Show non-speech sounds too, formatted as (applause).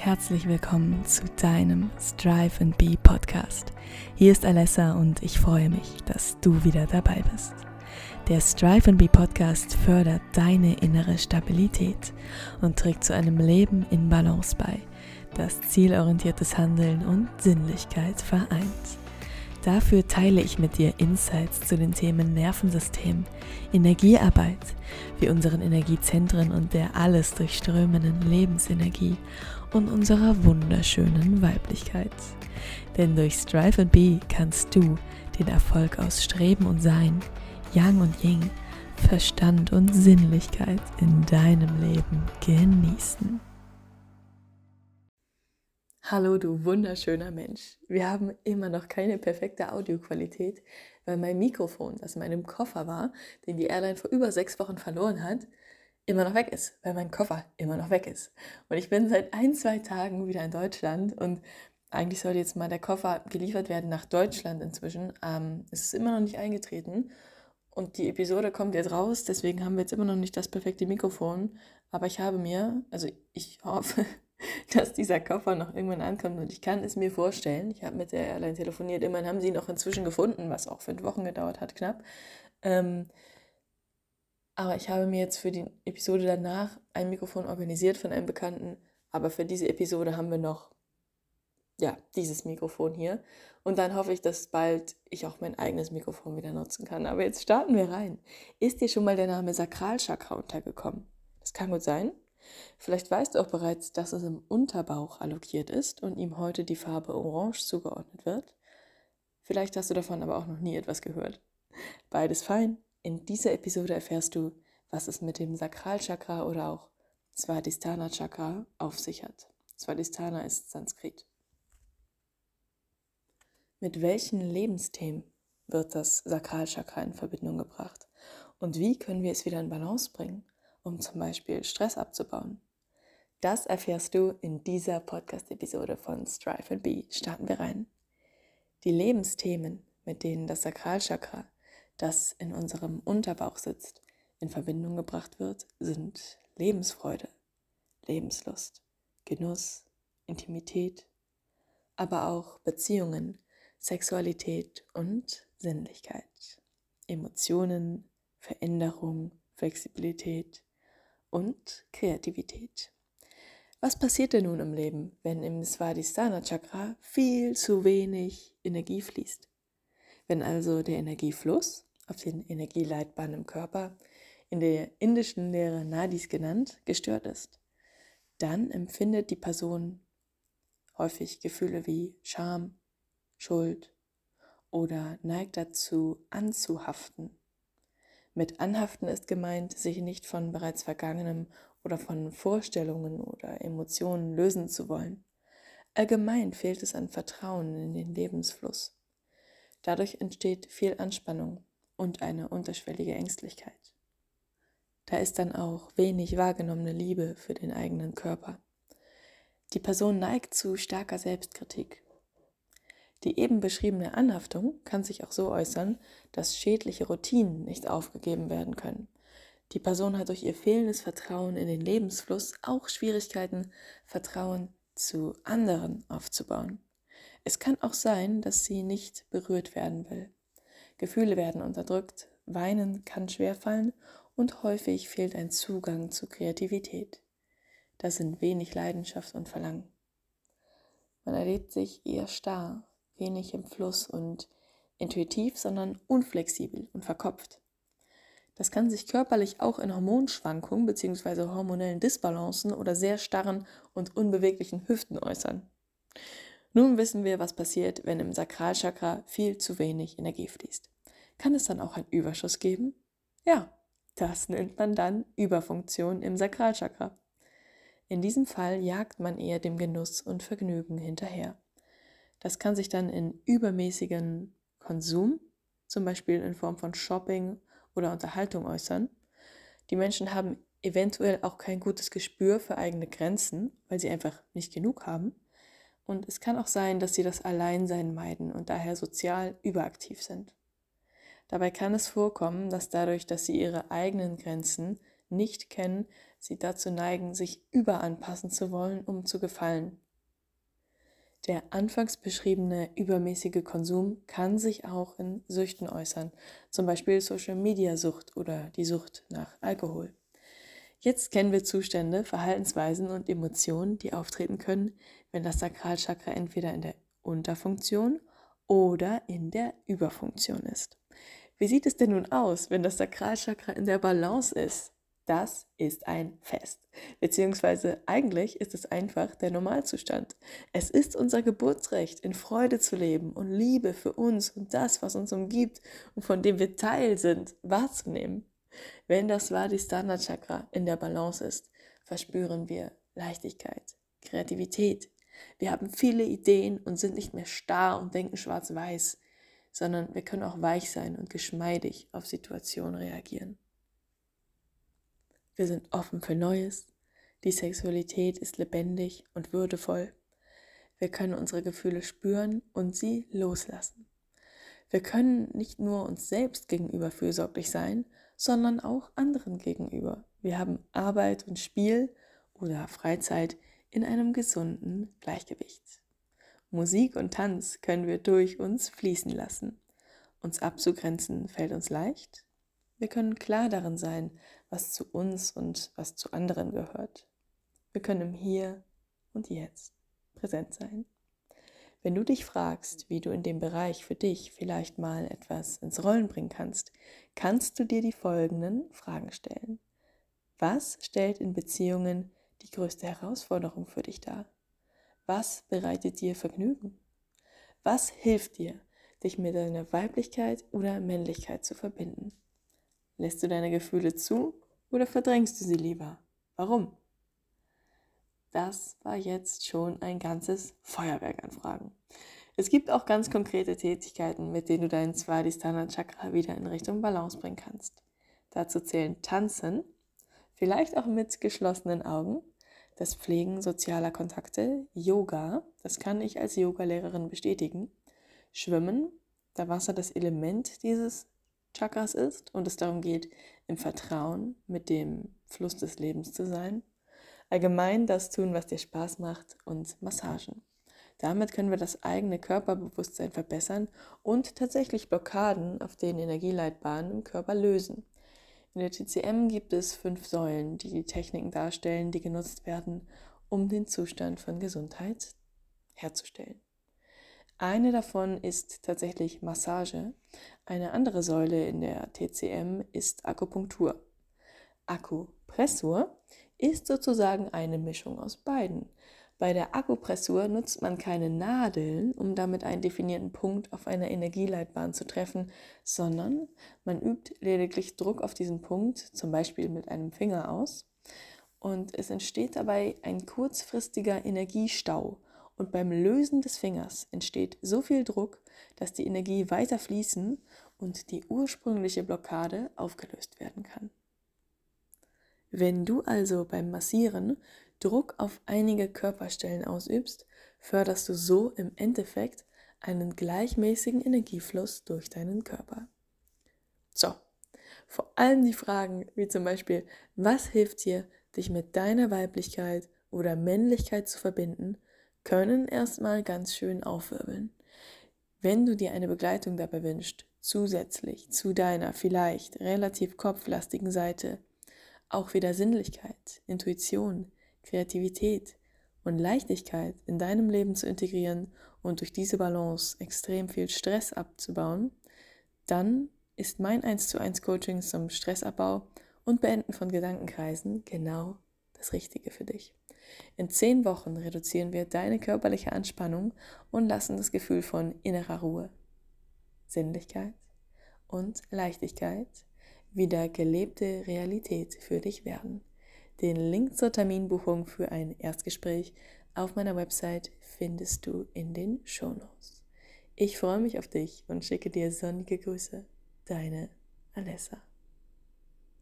Herzlich willkommen zu deinem Strive and Be Podcast. Hier ist Alessa und ich freue mich, dass du wieder dabei bist. Der Strive and Be Podcast fördert deine innere Stabilität und trägt zu einem Leben in Balance bei, das zielorientiertes Handeln und Sinnlichkeit vereint. Dafür teile ich mit dir Insights zu den Themen Nervensystem, Energiearbeit, wie unseren Energiezentren und der alles durchströmenden Lebensenergie und unserer wunderschönen Weiblichkeit. Denn durch Strive and Be kannst du den Erfolg aus Streben und Sein, Yang und Ying, Verstand und Sinnlichkeit in deinem Leben genießen. Hallo, du wunderschöner Mensch. Wir haben immer noch keine perfekte Audioqualität, weil mein Mikrofon, das in meinem Koffer war, den die Airline vor über sechs Wochen verloren hat, immer noch weg ist, weil mein Koffer immer noch weg ist. Und ich bin seit ein, zwei Tagen wieder in Deutschland und eigentlich sollte jetzt mal der Koffer geliefert werden nach Deutschland inzwischen. Ähm, es ist immer noch nicht eingetreten und die Episode kommt jetzt raus, deswegen haben wir jetzt immer noch nicht das perfekte Mikrofon. Aber ich habe mir, also ich hoffe, (laughs) dass dieser Koffer noch irgendwann ankommt und ich kann es mir vorstellen. Ich habe mit der Airline telefoniert, immerhin haben sie ihn noch inzwischen gefunden, was auch fünf Wochen gedauert hat, knapp. Ähm, aber ich habe mir jetzt für die Episode danach ein Mikrofon organisiert von einem Bekannten, aber für diese Episode haben wir noch ja, dieses Mikrofon hier. Und dann hoffe ich, dass bald ich auch mein eigenes Mikrofon wieder nutzen kann. Aber jetzt starten wir rein. Ist dir schon mal der Name Sakralchakra untergekommen? Das kann gut sein. Vielleicht weißt du auch bereits, dass es im Unterbauch allokiert ist und ihm heute die Farbe Orange zugeordnet wird. Vielleicht hast du davon aber auch noch nie etwas gehört. Beides fein. In dieser Episode erfährst du, was es mit dem Sakralchakra oder auch Svadhisthana Chakra auf sich hat. Svadhisthana ist Sanskrit. Mit welchen Lebensthemen wird das Sakralchakra in Verbindung gebracht? Und wie können wir es wieder in Balance bringen? Um zum Beispiel Stress abzubauen? Das erfährst du in dieser Podcast-Episode von Strive and Be. Starten wir rein. Die Lebensthemen, mit denen das Sakralchakra, das in unserem Unterbauch sitzt, in Verbindung gebracht wird, sind Lebensfreude, Lebenslust, Genuss, Intimität, aber auch Beziehungen, Sexualität und Sinnlichkeit, Emotionen, Veränderung, Flexibilität, und Kreativität. Was passiert denn nun im Leben, wenn im Svadhisthana Chakra viel zu wenig Energie fließt? Wenn also der Energiefluss auf den Energieleitbahnen im Körper, in der indischen Lehre Nadis genannt, gestört ist, dann empfindet die Person häufig Gefühle wie Scham, Schuld oder neigt dazu anzuhaften mit Anhaften ist gemeint, sich nicht von bereits Vergangenem oder von Vorstellungen oder Emotionen lösen zu wollen. Allgemein fehlt es an Vertrauen in den Lebensfluss. Dadurch entsteht viel Anspannung und eine unterschwellige Ängstlichkeit. Da ist dann auch wenig wahrgenommene Liebe für den eigenen Körper. Die Person neigt zu starker Selbstkritik die eben beschriebene Anhaftung kann sich auch so äußern, dass schädliche Routinen nicht aufgegeben werden können. Die Person hat durch ihr fehlendes Vertrauen in den Lebensfluss auch Schwierigkeiten, Vertrauen zu anderen aufzubauen. Es kann auch sein, dass sie nicht berührt werden will. Gefühle werden unterdrückt, weinen kann schwerfallen und häufig fehlt ein Zugang zu Kreativität. Da sind wenig Leidenschaft und Verlangen. Man erlebt sich eher starr, wenig im Fluss und intuitiv, sondern unflexibel und verkopft. Das kann sich körperlich auch in Hormonschwankungen bzw. hormonellen Disbalancen oder sehr starren und unbeweglichen Hüften äußern. Nun wissen wir, was passiert, wenn im Sakralchakra viel zu wenig Energie fließt. Kann es dann auch einen Überschuss geben? Ja, das nennt man dann Überfunktion im Sakralchakra. In diesem Fall jagt man eher dem Genuss und Vergnügen hinterher. Das kann sich dann in übermäßigen Konsum, zum Beispiel in Form von Shopping oder Unterhaltung äußern. Die Menschen haben eventuell auch kein gutes Gespür für eigene Grenzen, weil sie einfach nicht genug haben. Und es kann auch sein, dass sie das Alleinsein meiden und daher sozial überaktiv sind. Dabei kann es vorkommen, dass dadurch, dass sie ihre eigenen Grenzen nicht kennen, sie dazu neigen, sich überanpassen zu wollen, um zu gefallen. Der anfangs beschriebene übermäßige Konsum kann sich auch in Süchten äußern, zum Beispiel Social-Media-Sucht oder die Sucht nach Alkohol. Jetzt kennen wir Zustände, Verhaltensweisen und Emotionen, die auftreten können, wenn das Sakralchakra entweder in der Unterfunktion oder in der Überfunktion ist. Wie sieht es denn nun aus, wenn das Sakralchakra in der Balance ist? Das ist ein Fest. Beziehungsweise eigentlich ist es einfach der Normalzustand. Es ist unser Geburtsrecht, in Freude zu leben und Liebe für uns und das, was uns umgibt und von dem wir Teil sind, wahrzunehmen. Wenn das Svadhisthana Chakra in der Balance ist, verspüren wir Leichtigkeit, Kreativität. Wir haben viele Ideen und sind nicht mehr starr und denken schwarz-weiß, sondern wir können auch weich sein und geschmeidig auf Situationen reagieren. Wir sind offen für Neues. Die Sexualität ist lebendig und würdevoll. Wir können unsere Gefühle spüren und sie loslassen. Wir können nicht nur uns selbst gegenüber fürsorglich sein, sondern auch anderen gegenüber. Wir haben Arbeit und Spiel oder Freizeit in einem gesunden Gleichgewicht. Musik und Tanz können wir durch uns fließen lassen. Uns abzugrenzen fällt uns leicht. Wir können klar darin sein, was zu uns und was zu anderen gehört. Wir können im Hier und Jetzt präsent sein. Wenn du dich fragst, wie du in dem Bereich für dich vielleicht mal etwas ins Rollen bringen kannst, kannst du dir die folgenden Fragen stellen. Was stellt in Beziehungen die größte Herausforderung für dich dar? Was bereitet dir Vergnügen? Was hilft dir, dich mit deiner Weiblichkeit oder Männlichkeit zu verbinden? Lässt du deine Gefühle zu oder verdrängst du sie lieber? Warum? Das war jetzt schon ein ganzes Feuerwerk an Fragen. Es gibt auch ganz konkrete Tätigkeiten, mit denen du deinen Svadhisthana Chakra wieder in Richtung Balance bringen kannst. Dazu zählen Tanzen, vielleicht auch mit geschlossenen Augen, das Pflegen sozialer Kontakte, Yoga, das kann ich als Yogalehrerin bestätigen, Schwimmen, da Wasser das Element dieses Chakras ist und es darum geht, im Vertrauen mit dem Fluss des Lebens zu sein. Allgemein das tun, was dir Spaß macht und Massagen. Damit können wir das eigene Körperbewusstsein verbessern und tatsächlich Blockaden auf den Energieleitbahnen im Körper lösen. In der TCM gibt es fünf Säulen, die die Techniken darstellen, die genutzt werden, um den Zustand von Gesundheit herzustellen. Eine davon ist tatsächlich Massage. Eine andere Säule in der TCM ist Akupunktur. Akupressur ist sozusagen eine Mischung aus beiden. Bei der Akupressur nutzt man keine Nadeln, um damit einen definierten Punkt auf einer Energieleitbahn zu treffen, sondern man übt lediglich Druck auf diesen Punkt, zum Beispiel mit einem Finger aus. Und es entsteht dabei ein kurzfristiger Energiestau und beim Lösen des Fingers entsteht so viel Druck, dass die Energie weiter fließen und die ursprüngliche Blockade aufgelöst werden kann. Wenn du also beim Massieren Druck auf einige Körperstellen ausübst, förderst du so im Endeffekt einen gleichmäßigen Energiefluss durch deinen Körper. So, vor allem die Fragen wie zum Beispiel, was hilft dir, dich mit deiner Weiblichkeit oder Männlichkeit zu verbinden, können erstmal ganz schön aufwirbeln. Wenn du dir eine Begleitung dabei wünschst, zusätzlich zu deiner vielleicht relativ kopflastigen Seite auch wieder Sinnlichkeit, Intuition, Kreativität und Leichtigkeit in deinem Leben zu integrieren und durch diese Balance extrem viel Stress abzubauen, dann ist mein 1 zu 1 Coaching zum Stressabbau und Beenden von Gedankenkreisen genau das Richtige für dich. In zehn Wochen reduzieren wir deine körperliche Anspannung und lassen das Gefühl von innerer Ruhe, Sinnlichkeit und Leichtigkeit wieder gelebte Realität für dich werden. Den Link zur Terminbuchung für ein Erstgespräch auf meiner Website findest du in den Shownotes. Ich freue mich auf dich und schicke dir sonnige Grüße. Deine Alessa.